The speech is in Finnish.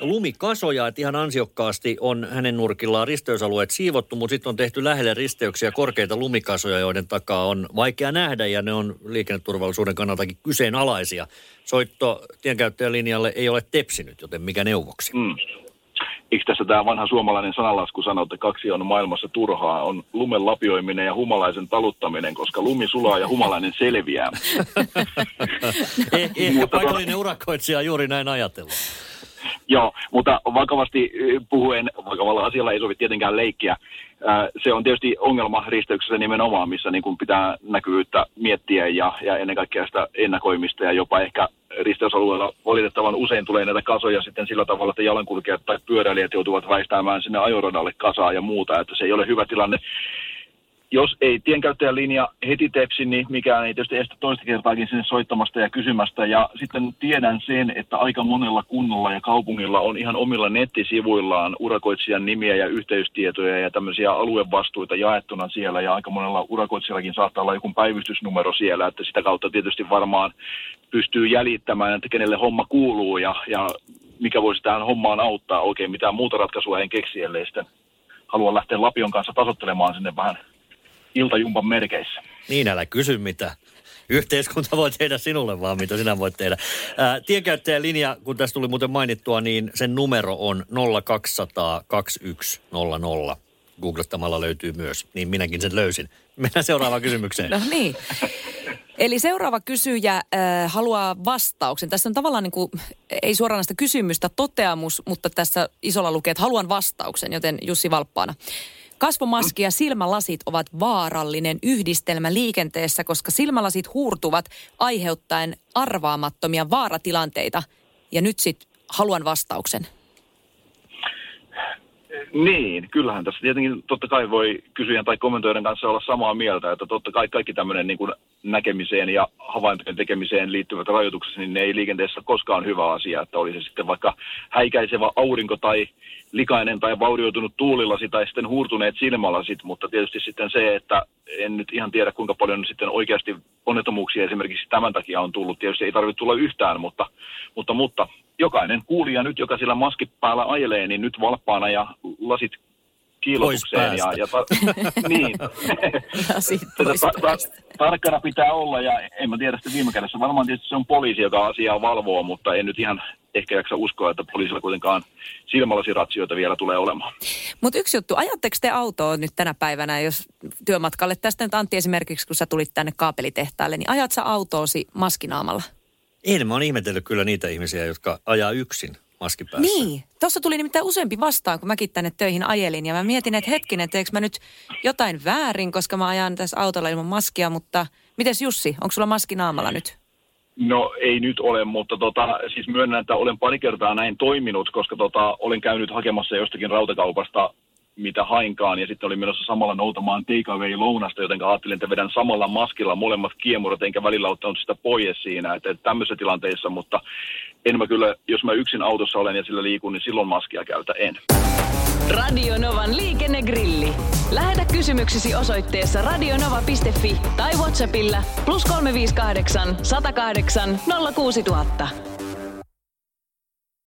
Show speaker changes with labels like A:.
A: lumikasoja, että ihan ansiokkaasti on hänen nurkillaan risteysalueet siivottu, mutta sitten on tehty lähelle risteyksiä korkeita lumikasoja, joiden takaa on vaikea nähdä ja ne on liikenneturvallisuuden kannaltakin kyseenalaisia. Soitto tienkäyttäjälinjalle ei ole tepsinyt, joten mikä neuvoksi? Mm.
B: Eikö tässä tämä vanha suomalainen sanalasku sanoo, että kaksi on maailmassa turhaa, on lumen lapioiminen ja humalaisen taluttaminen, koska lumi sulaa ja humalainen selviää.
A: eh, eh, paikallinen urakoitsija juuri näin ajatella.
B: Joo, mutta vakavasti puhuen, vakavalla asialla ei sovi tietenkään leikkiä. Se on tietysti ongelma risteyksessä nimenomaan, missä niin kuin pitää näkyvyyttä miettiä ja, ja ennen kaikkea sitä ennakoimista ja jopa ehkä risteysalueella valitettavan usein tulee näitä kasoja sitten sillä tavalla, että jalankulkijat tai pyöräilijät joutuvat väistämään sinne ajoradalle kasaa ja muuta, että se ei ole hyvä tilanne jos ei tienkäyttäjän linja heti tepsi, niin mikään ei tietysti estä toista kertaakin sinne soittamasta ja kysymästä. Ja sitten tiedän sen, että aika monella kunnalla ja kaupungilla on ihan omilla nettisivuillaan urakoitsijan nimiä ja yhteystietoja ja tämmöisiä aluevastuita jaettuna siellä. Ja aika monella urakoitsijallakin saattaa olla joku päivystysnumero siellä, että sitä kautta tietysti varmaan pystyy jäljittämään, että kenelle homma kuuluu ja, ja mikä voisi tähän hommaan auttaa. Oikein mitään muuta ratkaisua en keksi, ellei sitten halua lähteä Lapion kanssa tasottelemaan sinne vähän iltajumpan merkeissä.
A: Niin, älä kysy mitä. Yhteiskunta voi tehdä sinulle vaan, mitä sinä voit tehdä. Ää, tienkäyttäjän linja, kun tässä tuli muuten mainittua, niin sen numero on 0200 2100. Googlettamalla löytyy myös, niin minäkin sen löysin. Mennään seuraavaan kysymykseen.
C: No niin. Eli seuraava kysyjä äh, haluaa vastauksen. Tässä on tavallaan niin kuin, ei suoranaista kysymystä, toteamus, mutta tässä isolla lukee, että haluan vastauksen, joten Jussi Valppaana. Kasvomaski ja silmälasit ovat vaarallinen yhdistelmä liikenteessä, koska silmälasit huurtuvat aiheuttaen arvaamattomia vaaratilanteita. Ja nyt sitten haluan vastauksen.
B: Niin, kyllähän tässä tietenkin totta kai voi kysyjän tai kommentoijan kanssa olla samaa mieltä, että totta kai kaikki tämmöinen niin kuin näkemiseen ja havaintojen tekemiseen liittyvät rajoitukset, niin ne ei liikenteessä koskaan hyvä asia, että oli se sitten vaikka häikäisevä aurinko tai likainen tai vaurioitunut tuulilasi tai sitten huurtuneet silmälasit, mutta tietysti sitten se, että en nyt ihan tiedä kuinka paljon sitten oikeasti onnettomuuksia esimerkiksi tämän takia on tullut. Tietysti ei tarvitse tulla yhtään, mutta, mutta, mutta jokainen kuulija nyt, joka sillä maski päällä ajelee, niin nyt valppaana ja lasit kiilotukseen. Ja, ja ta, niin. ta, ta, tarkkana pitää olla ja en mä tiedä sitten viime kädessä. Varmaan tietysti se on poliisi, joka asiaa valvoo, mutta en nyt ihan ehkä jaksa uskoa, että poliisilla kuitenkaan silmälasiratsioita vielä tulee olemaan.
C: Mutta yksi juttu, ajatteko te autoa nyt tänä päivänä, jos työmatkalle, tästä nyt Antti esimerkiksi, kun sä tulit tänne kaapelitehtaalle, niin ajat sä autoosi maskinaamalla?
A: En, mä oon ihmetellyt kyllä niitä ihmisiä, jotka ajaa yksin maski päässä.
C: Niin, tuossa tuli nimittäin useampi vastaan, kun mäkin tänne töihin ajelin. Ja mä mietin, että hetkinen, teekö mä nyt jotain väärin, koska mä ajan tässä autolla ilman maskia, mutta mites Jussi, onko sulla maski naamalla nyt?
B: No ei nyt ole, mutta tota, siis myönnän, että olen pari kertaa näin toiminut, koska tota, olen käynyt hakemassa jostakin rautakaupasta mitä hainkaan, ja sitten olin menossa samalla noutamaan takeaway lounasta, joten ajattelin, että vedän samalla maskilla molemmat kiemurat, enkä välillä ottanut sitä pois siinä, että, että tämmöisissä tilanteissa, mutta en mä kyllä, jos mä yksin autossa olen ja sillä liikun, niin silloin maskia käytä en.
D: Radio Novan liikennegrilli. Lähetä kysymyksesi osoitteessa radionova.fi tai Whatsappilla plus 358 108 06000.